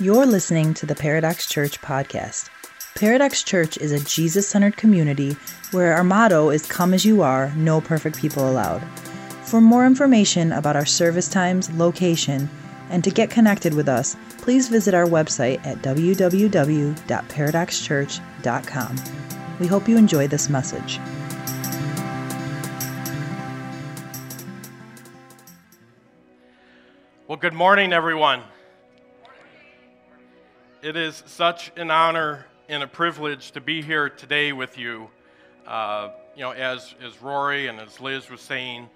You're listening to the Paradox Church podcast. Paradox Church is a Jesus centered community where our motto is Come as you are, no perfect people allowed. For more information about our service times, location, and to get connected with us, please visit our website at www.paradoxchurch.com. We hope you enjoy this message. Well, good morning, everyone. It is such an honor and a privilege to be here today with you. Uh, you know, as, as Rory and as Liz was saying,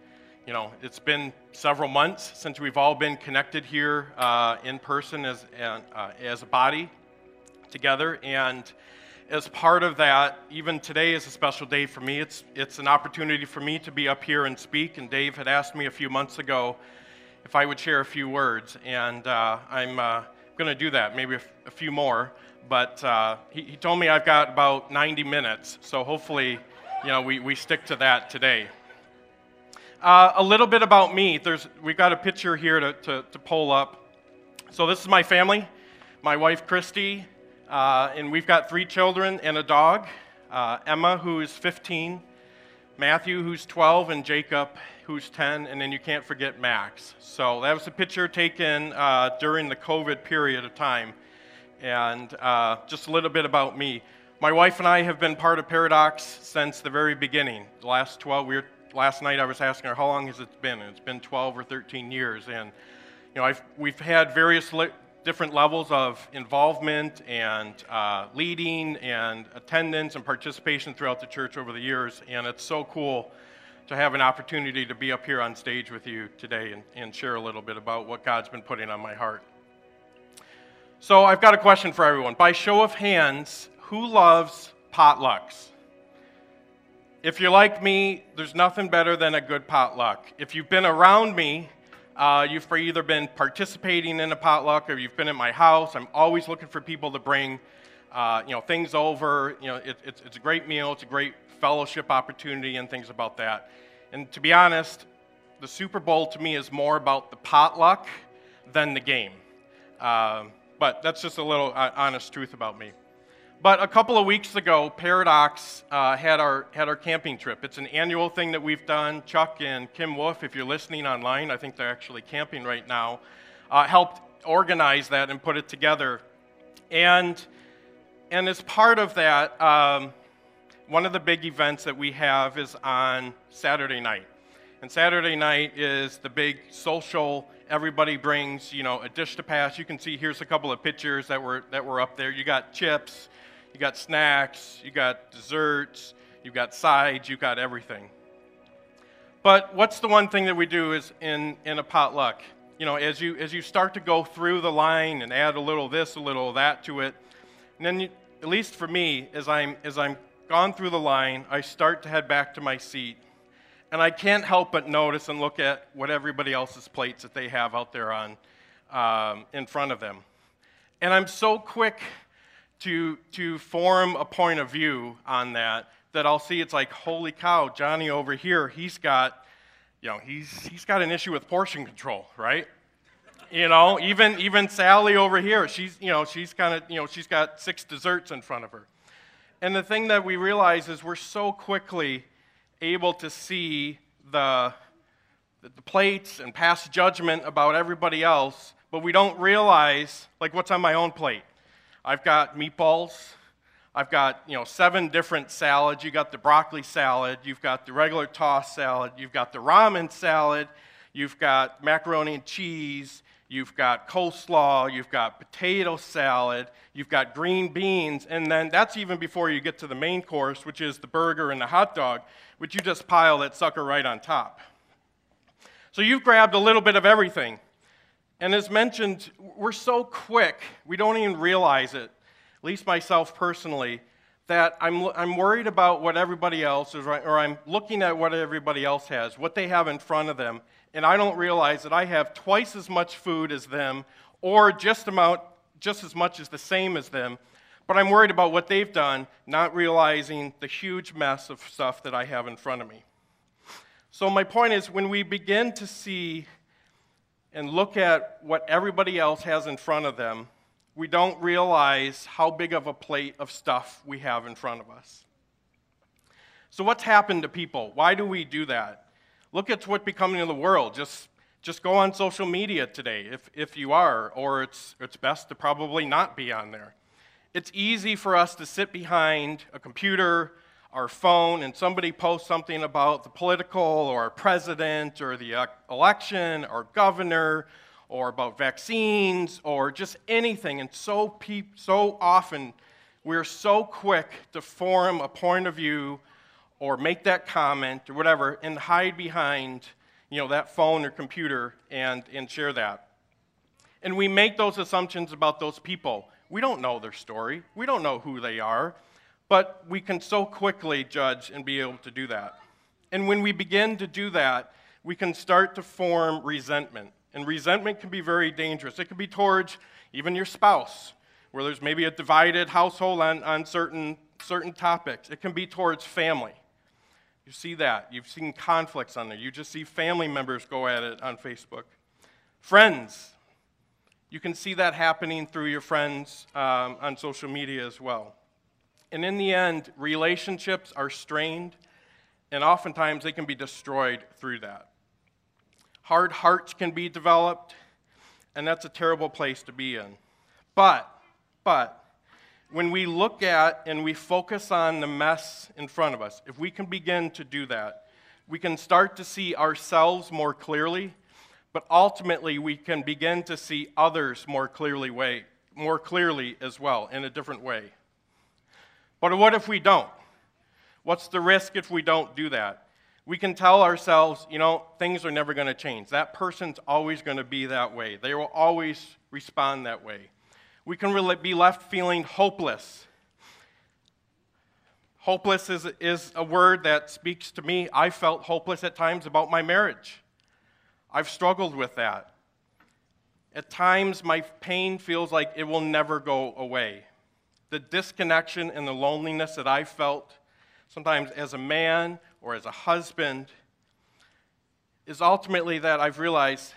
you know, it's been several months since we've all been connected here uh, in person as, uh, as a body together. And as part of that, even today is a special day for me. It's, it's an opportunity for me to be up here and speak. And Dave had asked me a few months ago if I would share a few words. And uh, I'm uh, going to do that, maybe a, few more. But uh, he, he, told me I've got about 90 minutes. So hopefully, you know, we, we stick to that today. Uh, a little bit about me. There's, we've got a picture here to, to, to pull up. So this is my family, my wife Christy, uh, and we've got three children and a dog. Uh, Emma, who is 15, Matthew, who's 12, and Jacob, who's 10, and then you can't forget Max. So that was a picture taken uh, during the COVID period of time. And uh, just a little bit about me. My wife and I have been part of Paradox since the very beginning. The last 12, we were, last night I was asking her, how long has it been? And it's been 12 or 13 years. And, you know, I've, we've had various li- different levels of involvement and uh, leading and attendance and participation throughout the church over the years. And it's so cool to have an opportunity to be up here on stage with you today and, and share a little bit about what God's been putting on my heart. So, I've got a question for everyone. By show of hands, who loves potlucks? If you're like me, there's nothing better than a good potluck. If you've been around me, uh, you've either been participating in a potluck or you've been at my house. I'm always looking for people to bring, uh, you know, things over. You know, it, it's, it's a great meal. It's a great fellowship opportunity and things about that. And to be honest, the Super Bowl to me is more about the potluck than the game. Uh, but that's just a little uh, honest truth about me. But a couple of weeks ago, Paradox uh, had, our, had our camping trip. It's an annual thing that we've done. Chuck and Kim Wolf, if you're listening online, I think they're actually camping right now, uh, helped organize that and put it together. And, and as part of that, um, one of the big events that we have is on Saturday night. And Saturday night is the big social, everybody brings, you know, a dish to pass. You can see here's a couple of pictures that were, that were up there. You got chips, you got snacks, you got desserts, you got sides, you got everything. But what's the one thing that we do is in, in a potluck? You know, as you, as you start to go through the line and add a little this, a little that to it, and then you, at least for me, as I'm, as I'm gone through the line, I start to head back to my seat. And I can't help but notice and look at what everybody else's plates that they have out there on, um, in front of them. And I'm so quick to, to form a point of view on that that I'll see it's like, holy cow, Johnny over here, he's got, you know, he's, he's got an issue with portion control, right? You know, even, even Sally over here, she's, you know, she's kind of, you know, she's got six desserts in front of her. And the thing that we realize is we're so quickly able to see the, the plates and pass judgment about everybody else, but we don't realize, like, what's on my own plate. I've got meatballs. I've got, you know, seven different salads. You got the broccoli salad. You've got the regular tossed salad. You've got the ramen salad. You've got macaroni and cheese. You've got coleslaw, you've got potato salad, you've got green beans, and then that's even before you get to the main course, which is the burger and the hot dog, which you just pile that sucker right on top. So you've grabbed a little bit of everything. And as mentioned, we're so quick, we don't even realize it, at least myself personally, that I'm, I'm worried about what everybody else is, or I'm looking at what everybody else has, what they have in front of them, and I don't realize that I have twice as much food as them, or just, amount, just as much as the same as them, but I'm worried about what they've done, not realizing the huge mess of stuff that I have in front of me. So, my point is when we begin to see and look at what everybody else has in front of them, we don't realize how big of a plate of stuff we have in front of us. So, what's happened to people? Why do we do that? Look at what's becoming of the world. Just, just go on social media today if, if you are, or it's, it's best to probably not be on there. It's easy for us to sit behind a computer, our phone, and somebody posts something about the political or our president or the election or governor or about vaccines or just anything. And so, pe- so often we're so quick to form a point of view or make that comment or whatever and hide behind you know, that phone or computer and, and share that. And we make those assumptions about those people. We don't know their story, we don't know who they are, but we can so quickly judge and be able to do that. And when we begin to do that, we can start to form resentment. And resentment can be very dangerous. It can be towards even your spouse, where there's maybe a divided household on, on certain, certain topics. It can be towards family. You see that. You've seen conflicts on there. You just see family members go at it on Facebook. Friends. You can see that happening through your friends um, on social media as well. And in the end, relationships are strained, and oftentimes they can be destroyed through that. Hard hearts can be developed, and that's a terrible place to be in. But, but, when we look at and we focus on the mess in front of us, if we can begin to do that, we can start to see ourselves more clearly, but ultimately we can begin to see others more clearly way, more clearly as well in a different way. But what if we don't? What's the risk if we don't do that? We can tell ourselves, you know, things are never going to change. That person's always going to be that way. They will always respond that way. We can really be left feeling hopeless. Hopeless is, is a word that speaks to me. I felt hopeless at times about my marriage. I've struggled with that. At times, my pain feels like it will never go away. The disconnection and the loneliness that I felt, sometimes as a man or as a husband is ultimately that I've realized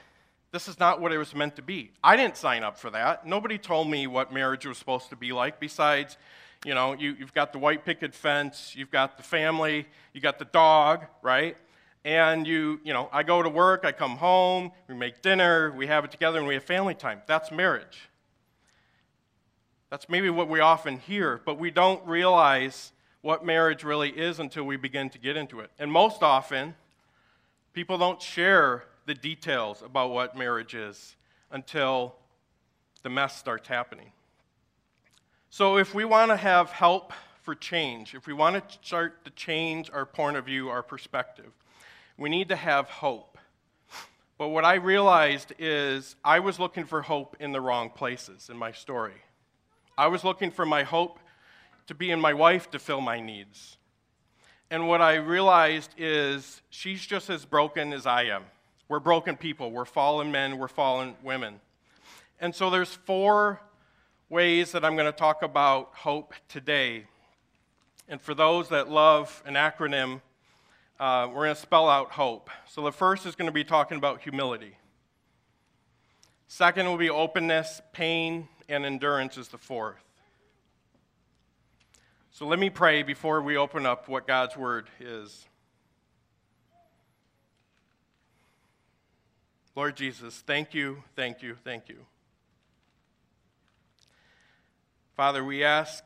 this is not what it was meant to be. I didn't sign up for that. Nobody told me what marriage was supposed to be like besides, you know, you, have got the white picket fence, you've got the family, you got the dog, right? And you, you know, I go to work, I come home, we make dinner, we have it together, and we have family time. That's marriage. That's maybe what we often hear, but we don't realize what marriage really is until we begin to get into it. And most often, people don't share the details about what marriage is until the mess starts happening. So, if we want to have help for change, if we want to start to change our point of view, our perspective, we need to have hope. But what I realized is I was looking for hope in the wrong places in my story. I was looking for my hope to be in my wife to fill my needs. And what I realized is she's just as broken as I am. We're broken people. We're fallen men. We're fallen women. And so there's four ways that I'm going to talk about hope today. And for those that love an acronym, uh, we're going to spell out hope. So the first is going to be talking about humility. Second will be openness, pain, and endurance is the fourth. So let me pray before we open up what God's Word is. Lord Jesus, thank you, thank you, thank you. Father, we ask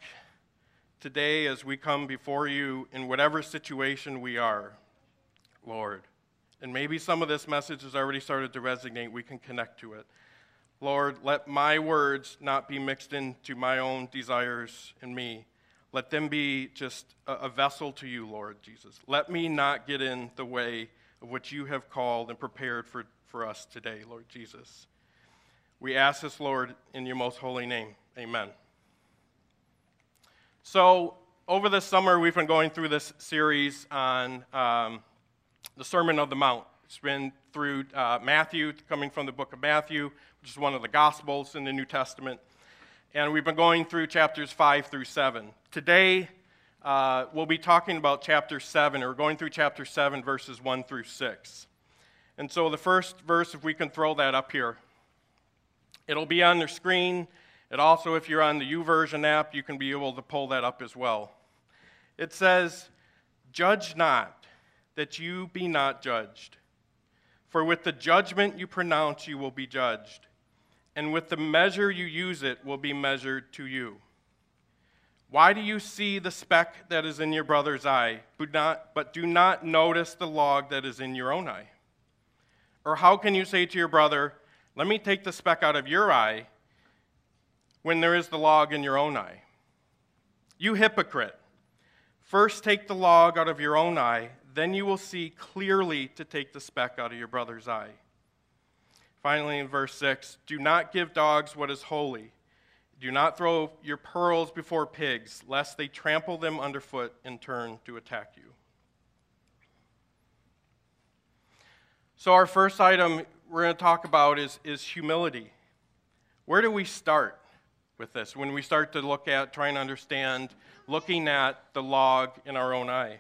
today as we come before you in whatever situation we are, Lord, and maybe some of this message has already started to resonate, we can connect to it. Lord, let my words not be mixed into my own desires in me let them be just a, vessel to you, Lord Jesus. Let me not get in the way of what you have called and prepared for, for us today, Lord Jesus. We ask this, Lord, in your most holy name. Amen. So, over the summer, we've been going through this series on um, the Sermon of the Mount. It's been through uh, Matthew, coming from the book of Matthew, which is one of the Gospels in the New Testament and we've been going through chapters 5 through 7. Today, uh, we'll be talking about chapter 7, or going through chapter 7, verses 1 through 6. And so, the first verse, if we can throw that up here, it'll be on the screen, It also, if you're on the YouVersion app, you can be able to pull that up as well. It says, Judge not, that you be not judged. For with the judgment you pronounce, you will be judged, and with the measure you use it will be measured to you. Why do you see the speck that is in your brother's eye, but, not, but do not notice the log that is in your own eye? Or how can you say to your brother, Let me take the speck out of your eye, when there is the log in your own eye? You hypocrite! First take the log out of your own eye, then you will see clearly to take the speck out of your brother's eye. Finally, in verse 6, do not give dogs what is holy do not throw your pearls before pigs, lest they trample them underfoot and turn to attack you. So, our first item we're going to talk about is, is humility. Where do we start with this when we start to look at trying to understand looking at the log in our own eye?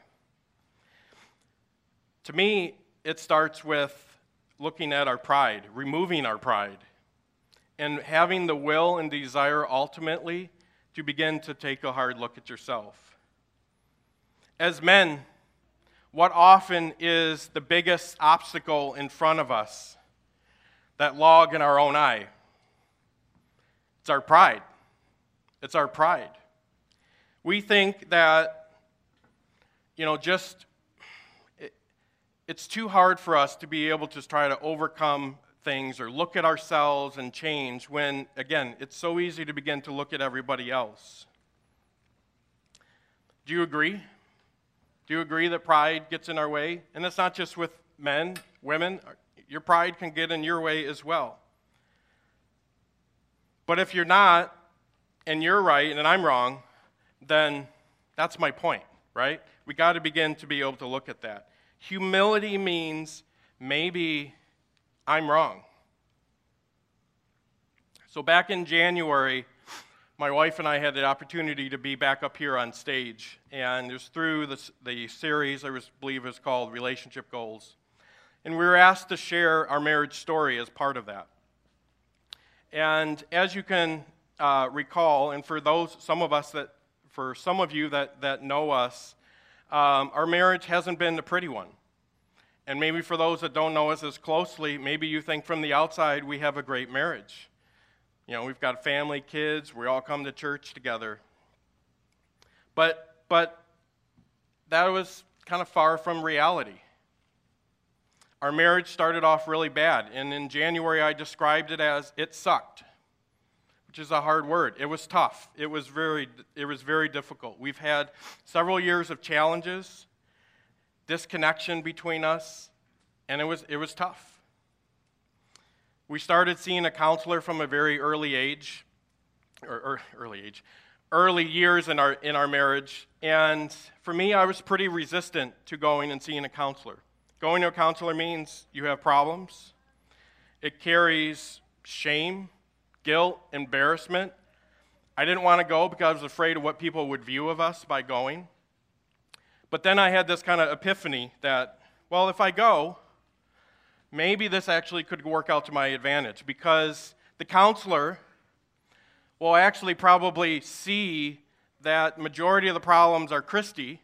To me, it starts with looking at our pride, removing our pride and having the will and desire ultimately to begin to take a hard look at yourself. As men, what often is the biggest obstacle in front of us? That log in our own eye. It's our pride. It's our pride. We think that, you know, just it's too hard for us to be able to try to overcome things or look at ourselves and change when, again, it's so easy to begin to look at everybody else. Do you agree? Do you agree that pride gets in our way? And it's not just with men, women. Your pride can get in your way as well. But if you're not, and you're right, and I'm wrong, then that's my point, right? We got to begin to be able to look at that. Humility means maybe I'm wrong. So, back in January, my wife and I had the opportunity to be back up here on stage, and it was through the, the series I was, believe was called Relationship Goals. And we were asked to share our marriage story as part of that. And as you can uh, recall, and for those, some of us that, for some of you that, that know us, um, our marriage hasn't been a pretty one. And maybe for those that don't know us as closely, maybe you think from the outside we have a great marriage. You know, we've got family, kids, we all come to church together. But but that was kind of far from reality. Our marriage started off really bad, and in January I described it as it sucked, which is a hard word. It was tough. It was very it was very difficult. We've had several years of challenges disconnection between us, and it was, it was tough. We started seeing a counselor from a very early age, or, or early age, early years in our, in our marriage, and for me, I was pretty resistant to going and seeing a counselor. Going to a counselor means you have problems, it carries shame, guilt, embarrassment. I didn't want to go because I was afraid of what people would view of us by going. But then I had this kind of epiphany that, well, if I go, maybe this actually could work out to my advantage because the counselor will actually probably see that majority of the problems are Christy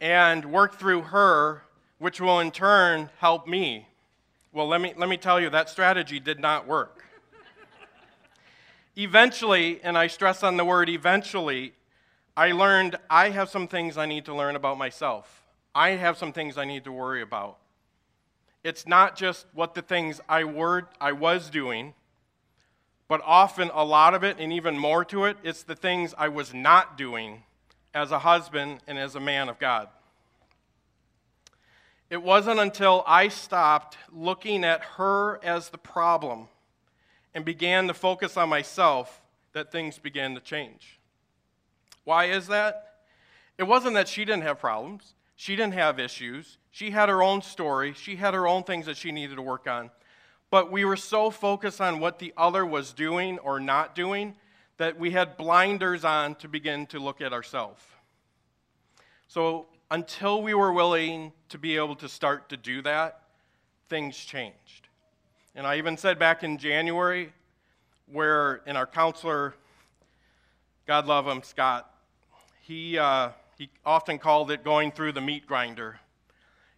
and work through her, which will in turn help me. Well, let me, let me tell you, that strategy did not work. Eventually, and I stress on the word eventually, I learned I have some things I need to learn about myself. I have some things I need to worry about. It's not just what the things I, were, I was doing, but often a lot of it, and even more to it, it's the things I was not doing as a husband and as a man of God. It wasn't until I stopped looking at her as the problem and began to focus on myself that things began to change. Why is that? It wasn't that she didn't have problems, she didn't have issues. She had her own story, she had her own things that she needed to work on. But we were so focused on what the other was doing or not doing that we had blinders on to begin to look at ourselves. So until we were willing to be able to start to do that, things changed. And I even said back in January, where, in our counselor, God love him, Scott, he, uh, he often called it going through the meat grinder.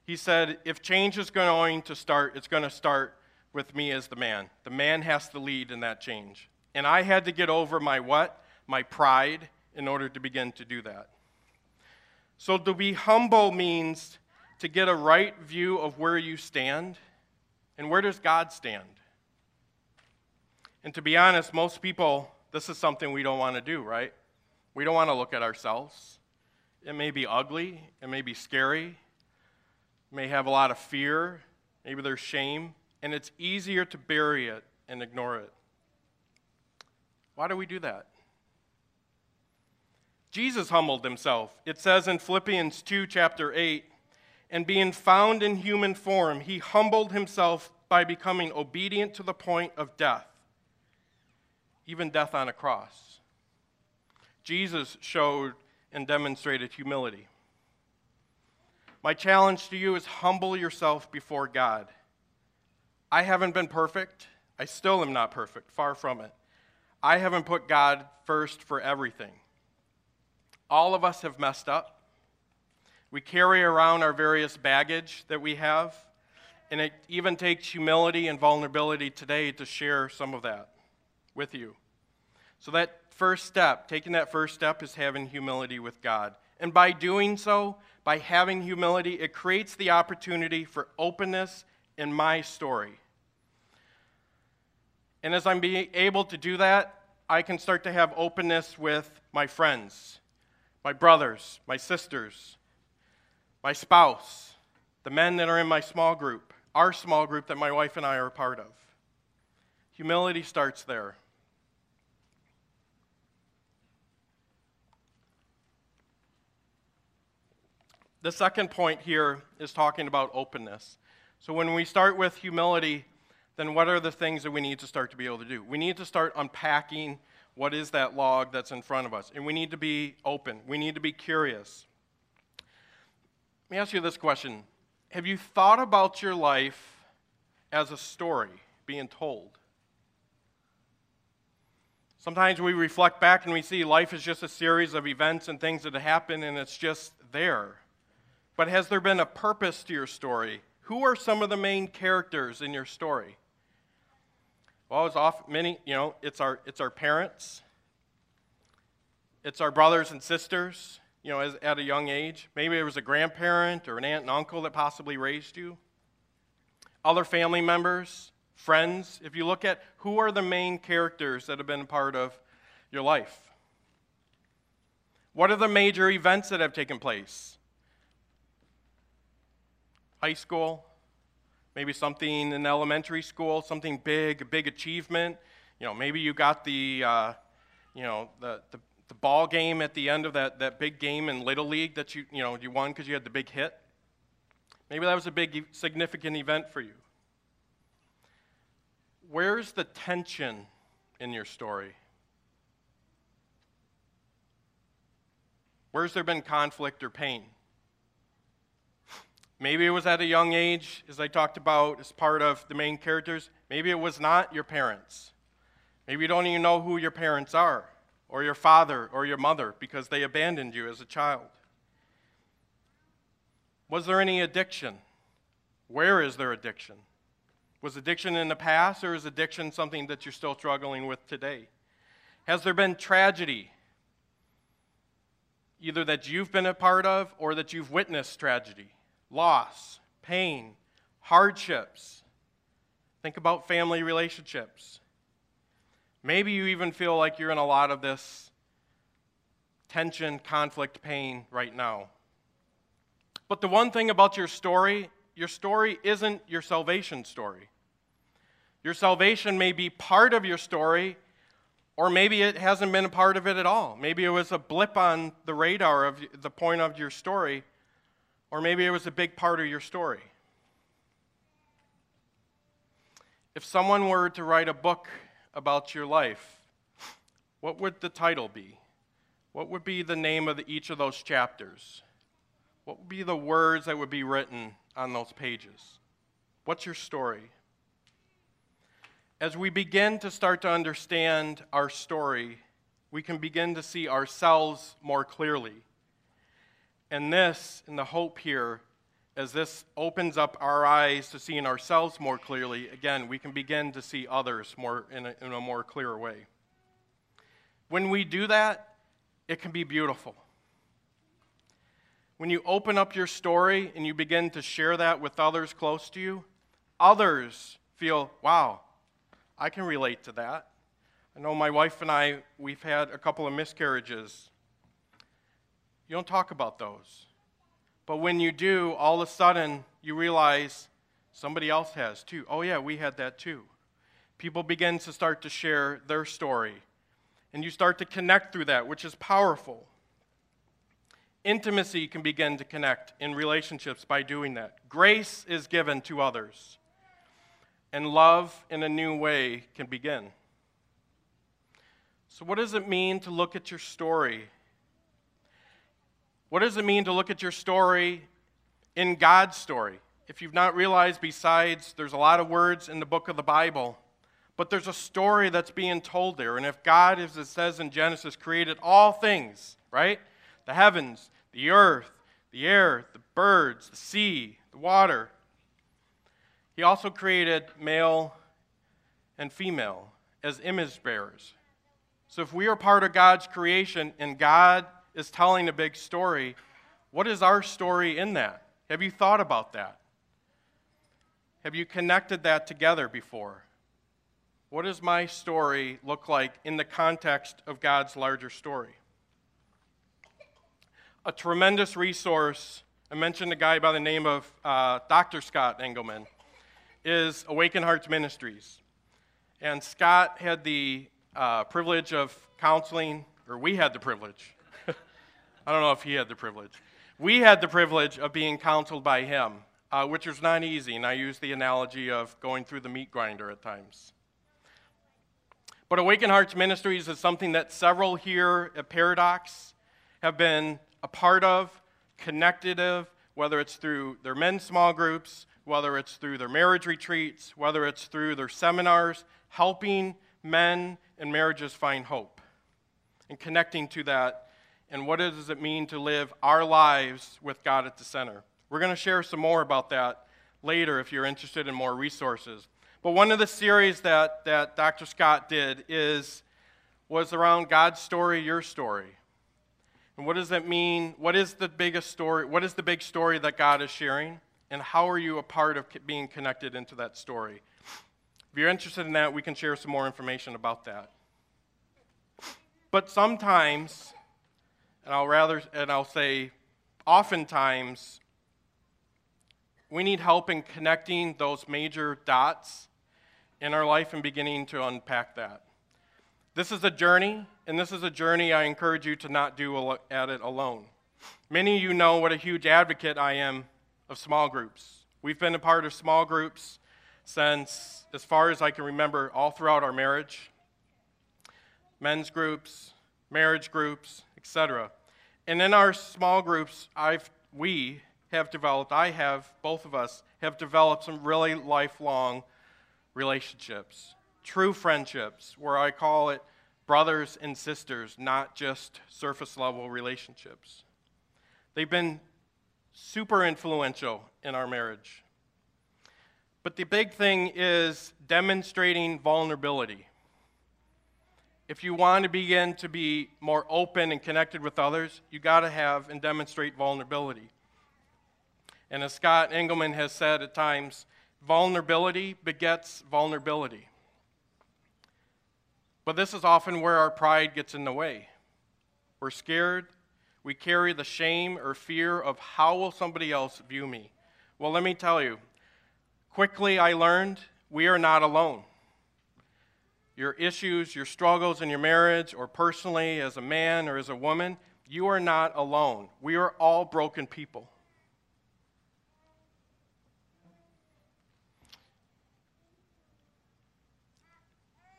He said, if change is going to start, it's going to start with me as the man. The man has to lead in that change. And I had to get over my what? My pride in order to begin to do that. So to be humble means to get a right view of where you stand and where does God stand. And to be honest, most people, this is something we don't want to do, right? We don't want to look at ourselves. It may be ugly, it may be scary, may have a lot of fear, maybe there's shame, and it's easier to bury it and ignore it. Why do we do that? Jesus humbled himself. It says in Philippians 2, chapter 8, and being found in human form, he humbled himself by becoming obedient to the point of death, even death on a cross. Jesus showed and demonstrated humility. My challenge to you is humble yourself before God. I haven't been perfect. I still am not perfect, far from it. I haven't put God first for everything. All of us have messed up. We carry around our various baggage that we have, and it even takes humility and vulnerability today to share some of that with you. So, that first step, taking that first step, is having humility with God. And by doing so, by having humility, it creates the opportunity for openness in my story. And as I'm being able to do that, I can start to have openness with my friends, my brothers, my sisters, my spouse, the men that are in my small group, our small group that my wife and I are a part of. Humility starts there. The second point here is talking about openness. So when we start with humility, then what are the things that we need to start to be able to do? We need to start unpacking what is that log that's in front of us. And we need to be open, we need to be curious. Let me ask you this question Have you thought about your life as a story being told? Sometimes we reflect back and we see life is just a series of events and things that happen and it's just there. But has there been a purpose to your story? Who are some of the main characters in your story? Well, it's off many, you know, it's our it's our parents. It's our brothers and sisters, you know, as, at a young age. Maybe it was a grandparent or an aunt and uncle that possibly raised you. Other family members, friends. If you look at who are the main characters that have been part of your life. What are the major events that have taken place? High school, maybe something in elementary school, something big, a big achievement. You know, maybe you got the, uh, you know, the, the, the, ball game at the end of that, that big game in Little League that you, you know, you won because you had the big hit. Maybe that was a big, significant event for you. Where's the tension in your story? Where's there been conflict or pain? Maybe it was at a young age, as I talked about, as part of the main characters. Maybe it was not your parents. Maybe you don't even know who your parents are, or your father or your mother, because they abandoned you as a child. Was there any addiction? Where is there addiction? Was addiction in the past, or is addiction something that you're still struggling with today? Has there been tragedy? Either that you've been a part of or that you've witnessed tragedy loss, pain, hardships. Think about family relationships. Maybe you even feel like you're in a lot of this tension, conflict, pain right now. But the one thing about your story, your story isn't your salvation story. Your salvation may be part of your story, or maybe it hasn't been a part of it at all. Maybe it was a blip on the radar of the point of your story or maybe it was a big part of your story. If someone were to write a book about your life, what would the title be? What would be the name of the, each of those chapters? What would be the words that would be written on those pages? What's your story? As we begin to start to understand our story, we can begin to see ourselves more clearly. And this, and the hope here, as this opens up our eyes to seeing ourselves more clearly, again, we can begin to see others more in a, in a more clear way. When we do that, it can be beautiful. When you open up your story and you begin to share that with others close to you, others feel, wow, I can relate to that. I know my wife and I, we've had a couple of miscarriages. You don't talk about those. But when you do, all of a sudden you realize somebody else has too. Oh, yeah, we had that too. People begin to start to share their story, and you start to connect through that, which is powerful. Intimacy can begin to connect in relationships by doing that. Grace is given to others, and love in a new way can begin. So, what does it mean to look at your story what does it mean to look at your story in God's story? If you've not realized, besides, there's a lot of words in the book of the Bible, but there's a story that's being told there. And if God, as it says in Genesis, created all things, right? The heavens, the earth, the air, the birds, the sea, the water, He also created male and female as image bearers. So if we are part of God's creation and God is telling a big story. What is our story in that? Have you thought about that? Have you connected that together before? What does my story look like in the context of God's larger story? A tremendous resource, I mentioned a guy by the name of uh, Dr. Scott Engelman, is Awaken Hearts Ministries. And Scott had the uh, privilege of counseling, or we had the privilege I don't know if he had the privilege. We had the privilege of being counseled by him, uh, which was not easy, and I use the analogy of going through the meat grinder at times. But Awaken Hearts Ministries is something that several here at Paradox have been a part of, connected of, whether it's through their men's small groups, whether it's through their marriage retreats, whether it's through their seminars, helping men and marriages find hope and connecting to that and what does it mean to live our lives with God at the center. We're going to share some more about that later if you're interested in more resources. But one of the series that, that Dr. Scott did is was around God's story, your story. And what does that mean? What is the biggest story? What is the big story that God is sharing? And how are you a part of being connected into that story? If you're interested in that, we can share some more information about that. But sometimes and I'll rather and I'll say oftentimes we need help in connecting those major dots in our life and beginning to unpack that. This is a journey, and this is a journey I encourage you to not do at it alone. Many of you know what a huge advocate I am of small groups. We've been a part of small groups since, as far as I can remember, all throughout our marriage men's groups, marriage groups, etc. And in our small groups, I've, we have developed, I have, both of us, have developed some really lifelong relationships, true friendships, where I call it brothers and sisters, not just surface level relationships. They've been super influential in our marriage. But the big thing is demonstrating vulnerability if you want to begin to be more open and connected with others, you got to have and demonstrate vulnerability. And as Scott Engelman has said at times, vulnerability begets vulnerability. But this is often where our pride gets in the way. We're scared. We carry the shame or fear of how will somebody else view me? Well, let me tell you, quickly I learned we are not alone your issues, your struggles in your marriage, or personally as a man or as a woman, you are not alone. We are all broken people.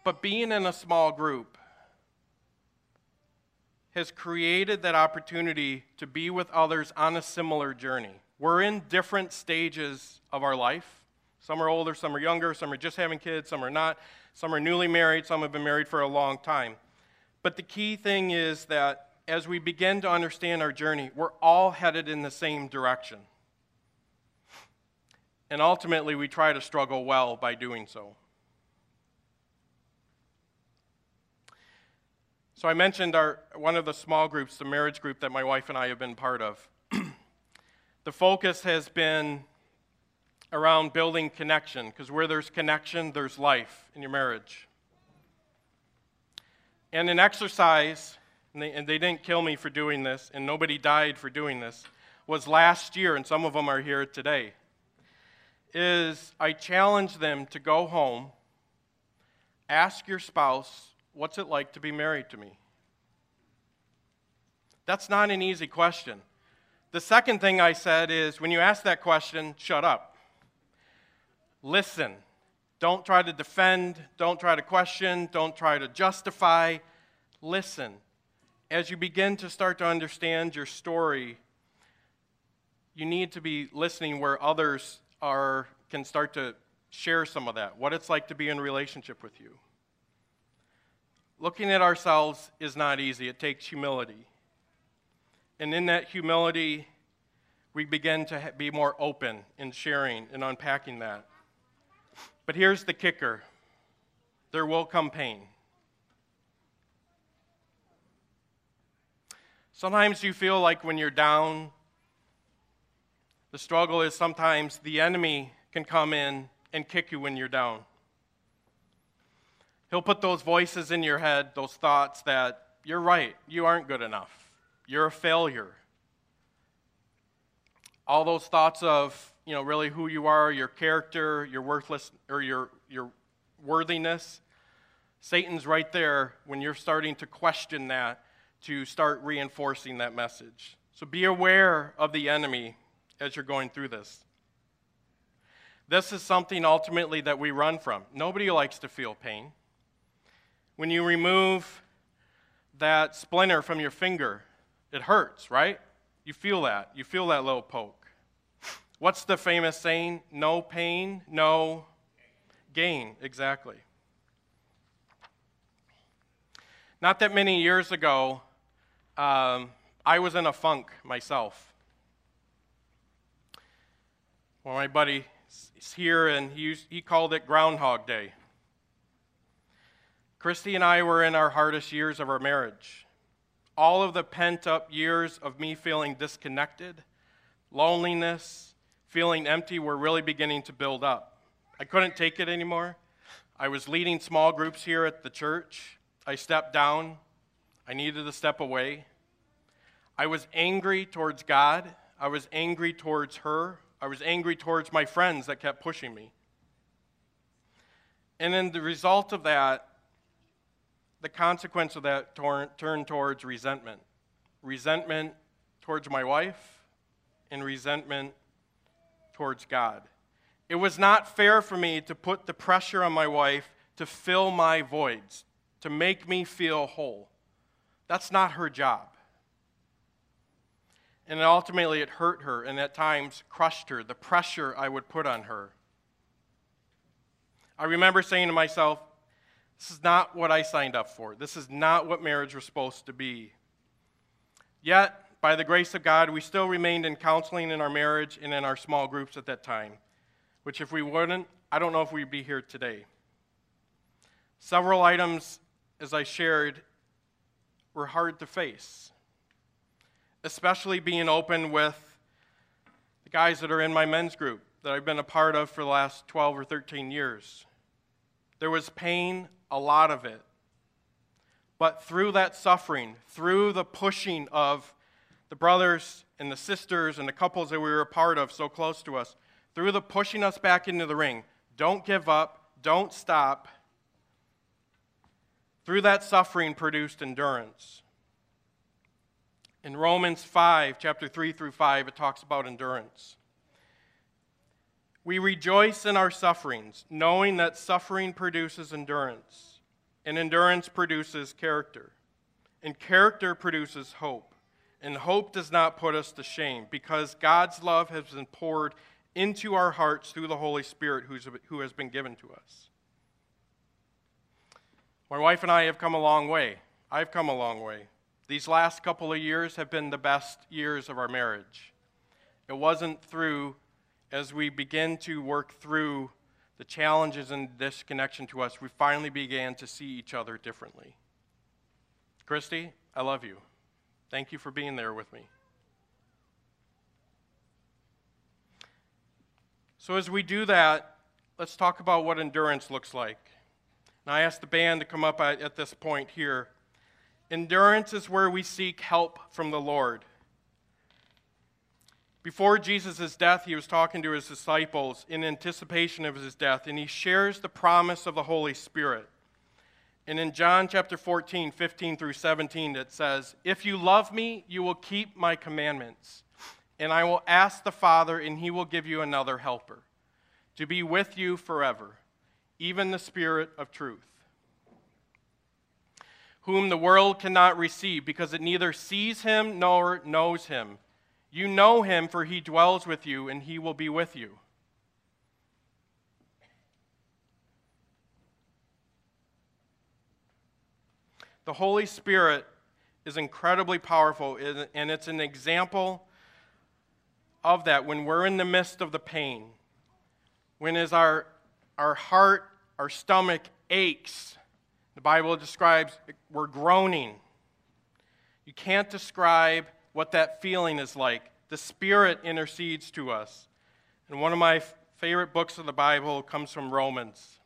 But being in a small group has created that opportunity to be with others on a similar journey. We're in different stages of our life, Some are older, some are younger, some are just having kids, some are not, some are newly married, some have been married for a long time. But the key thing is that as we begin to understand our journey, we're all headed in the same direction. And ultimately, we try to struggle well by doing so. So I mentioned our, one of the small groups, the marriage group that my wife and I have been part of. the focus has been around building connection, because where there's connection, there's life in your marriage. And an exercise, and they, and they didn't kill me for doing this, and nobody died for doing this, was last year, and some of them are here today, is I challenge them to go home, ask your spouse, What's it like to be married to me? That's not an easy question. The second thing I said is when you ask that question, shut up. Listen. Don't try to defend, don't try to question, don't try to justify. Listen. As you begin to start to understand your story, you need to be listening where others are can start to share some of that, what it's like to be in relationship with you. Looking at ourselves is not easy, it takes humility. And in that humility, we begin to be more open in sharing and unpacking that. But here's the kicker there will come pain. Sometimes you feel like when you're down, the struggle is sometimes the enemy can come in and kick you when you're down. He'll put those voices in your head, those thoughts that you're right, you aren't good enough, you're a failure. All those thoughts of, you know, really who you are, your character, your worthless or your your worthiness. Satan's right there when you're starting to question that to start reinforcing that message. So be aware of the enemy as you're going through this. This is something ultimately that we run from. Nobody likes to feel pain. When you remove that splinter from your finger, it hurts, right? You feel that. You feel that little poke. What's the famous saying? No pain, no gain. Exactly. Not that many years ago, um, I was in a funk myself. Well, my buddy is here, and he, he called it Groundhog Day. Christy and I were in our hardest years of our marriage. All of the pent up years of me feeling disconnected, loneliness, feeling empty were really beginning to build up. I couldn't take it anymore. I was leading small groups here at the church. I stepped down. I needed to step away. I was angry towards God. I was angry towards her. I was angry towards my friends that kept pushing me. And then the result of that, the consequence of that turned towards resentment. Resentment towards my wife and resentment towards God. It was not fair for me to put the pressure on my wife to fill my voids, to make me feel whole. That's not her job. And ultimately, it hurt her and at times crushed her, the pressure I would put on her. I remember saying to myself, this is not what I signed up for. This is not what marriage was supposed to be. Yet, by the grace of God, we still remained in counseling in our marriage and in our small groups at that time, which, if we wouldn't, I don't know if we'd be here today. Several items, as I shared, were hard to face, especially being open with the guys that are in my men's group that I've been a part of for the last 12 or 13 years. There was pain a lot of it. But through that suffering, through the pushing of the brothers and the sisters and the couples that we were a part of so close to us, through the pushing us back into the ring, don't give up, don't stop. Through that suffering produced endurance. In Romans 5, chapter 3 through 5, it talks about endurance. We rejoice in our sufferings, knowing that suffering produces endurance, and endurance produces character, and character produces hope. And hope does not put us to shame, because God's love has been poured into our hearts through the Holy Spirit who has been given to us. My wife and I have come a long way. I've come a long way. These last couple of years have been the best years of our marriage. It wasn't through, as we begin to work through the challenges and disconnection to us, we finally began to see each other differently. Christy, I love you. Thank you for being there with me. So, as we do that, let's talk about what endurance looks like. And I ask the band to come up at, at this point here. Endurance is where we seek help from the Lord. Before Jesus' death, he was talking to his disciples in anticipation of his death, and he shares the promise of the Holy Spirit. And in John chapter 14, 15 through 17, it says, If you love me, you will keep my commandments. And I will ask the Father, and he will give you another helper to be with you forever, even the Spirit of truth, whom the world cannot receive because it neither sees him nor knows him. You know him, for he dwells with you, and he will be with you. The Holy Spirit is incredibly powerful, and it's an example of that when we're in the midst of the pain, when as our, our heart, our stomach aches, the Bible describes we're groaning. You can't describe what that feeling is like. The Spirit intercedes to us. And one of my favorite books of the Bible comes from Romans.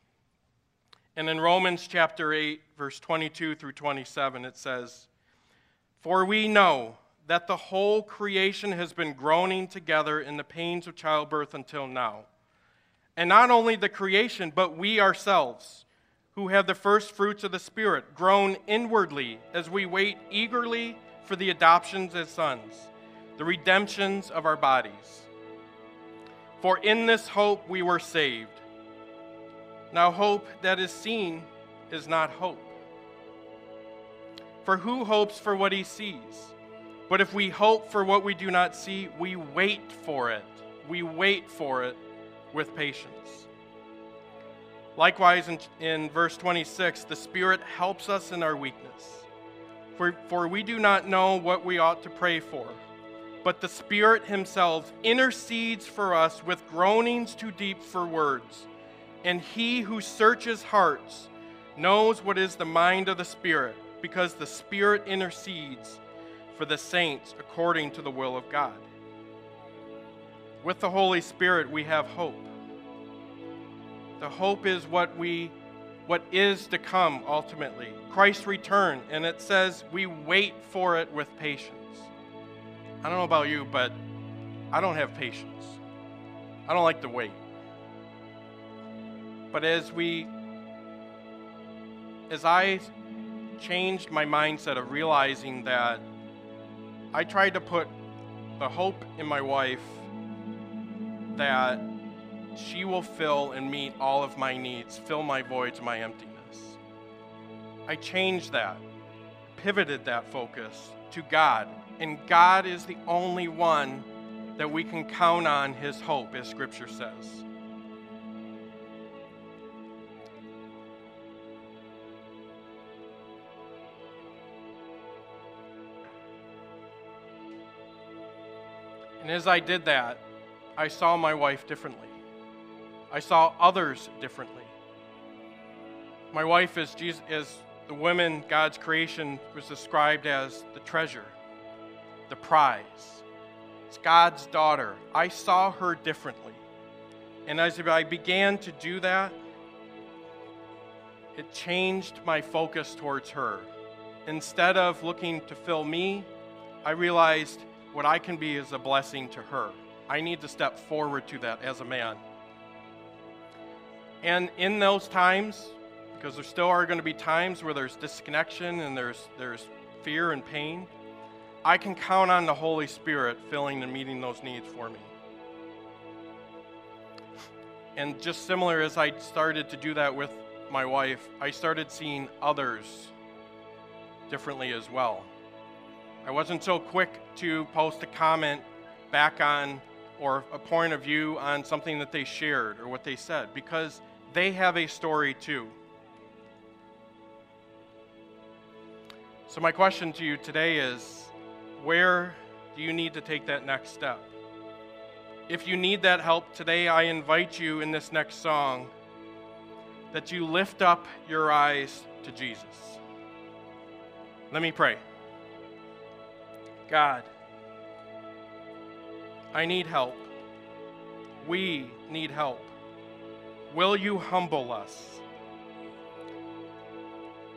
And in Romans chapter 8, verse 22 through 27, it says, For we know that the whole creation has been groaning together in the pains of childbirth until now. And not only the creation, but we ourselves, who have the first fruits of the Spirit, groan inwardly as we wait eagerly for the adoptions as sons, the redemptions of our bodies. For in this hope we were saved. Now, hope that is seen is not hope. For who hopes for what he sees? But if we hope for what we do not see, we wait for it. We wait for it with patience. Likewise, in, in verse 26, the Spirit helps us in our weakness. For, for we do not know what we ought to pray for, but the Spirit Himself intercedes for us with groanings too deep for words. And He who searches hearts knows what is the mind of the Spirit, because the Spirit intercedes for the saints according to the will of God. With the Holy Spirit, we have hope. The hope is what we what is to come ultimately. Christ's return, and it says we wait for it with patience. I don't know about you, but I don't have patience. I don't like to wait. But as we as I changed my mindset of realizing that I tried to put the hope in my wife that she will fill and meet all of my needs, fill my voids, my emptiness. I changed that, pivoted that focus to God. And God is the only one that we can count on his hope, as Scripture says. And as I did that, I saw my wife differently. I saw others differently. My wife is, Jesus, is the woman, God's creation, was described as the treasure, the prize. It's God's daughter. I saw her differently. And as I began to do that, it changed my focus towards her. Instead of looking to fill me, I realized what I can be is a blessing to her. I need to step forward to that as a man. And in those times, because there still are going to be times where there's disconnection and there's, there's fear and pain, I can count on the Holy Spirit filling and meeting those needs for me. And just similar as I started to do that with my wife, I started seeing others differently as well. I wasn't so quick to post a comment back on or a point of view on something that they shared or what they said because they have a story too. So, my question to you today is where do you need to take that next step? If you need that help today, I invite you in this next song that you lift up your eyes to Jesus. Let me pray. God, I need help. We need help. Will you humble us?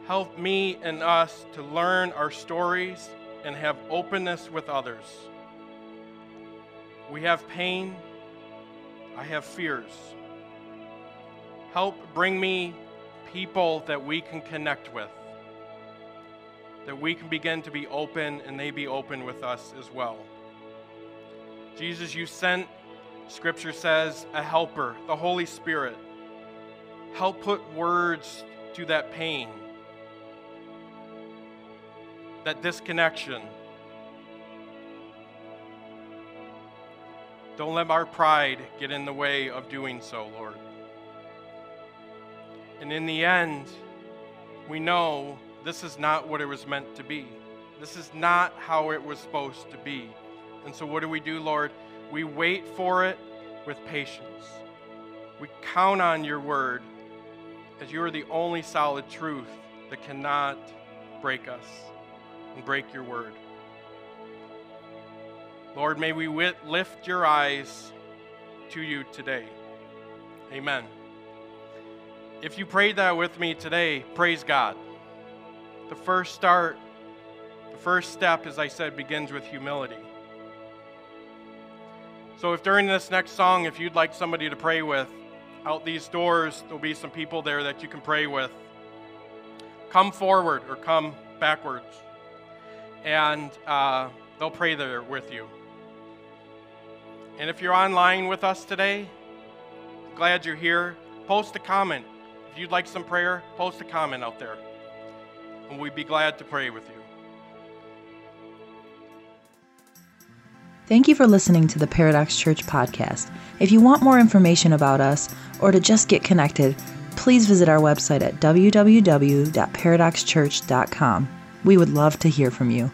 Help me and us to learn our stories and have openness with others. We have pain. I have fears. Help bring me people that we can connect with, that we can begin to be open and they be open with us as well. Jesus, you sent, Scripture says, a helper, the Holy Spirit. Help put words to that pain, that disconnection. Don't let our pride get in the way of doing so, Lord. And in the end, we know this is not what it was meant to be. This is not how it was supposed to be. And so, what do we do, Lord? We wait for it with patience. We count on your word as you are the only solid truth that cannot break us and break your word. Lord, may we lift your eyes to you today. Amen. If you prayed that with me today, praise God. The first start, the first step, as I said, begins with humility. So if during this next song, if you'd like somebody to pray with, out these doors, there'll be some people there that you can pray with. Come forward or come backwards, and uh, they'll pray there with you. And if you're online with us today, glad you're here. Post a comment. If you'd like some prayer, post a comment out there, and we'd be glad to pray with you. Thank you for listening to the Paradox Church podcast. If you want more information about us or to just get connected, please visit our website at www.paradoxchurch.com. We would love to hear from you.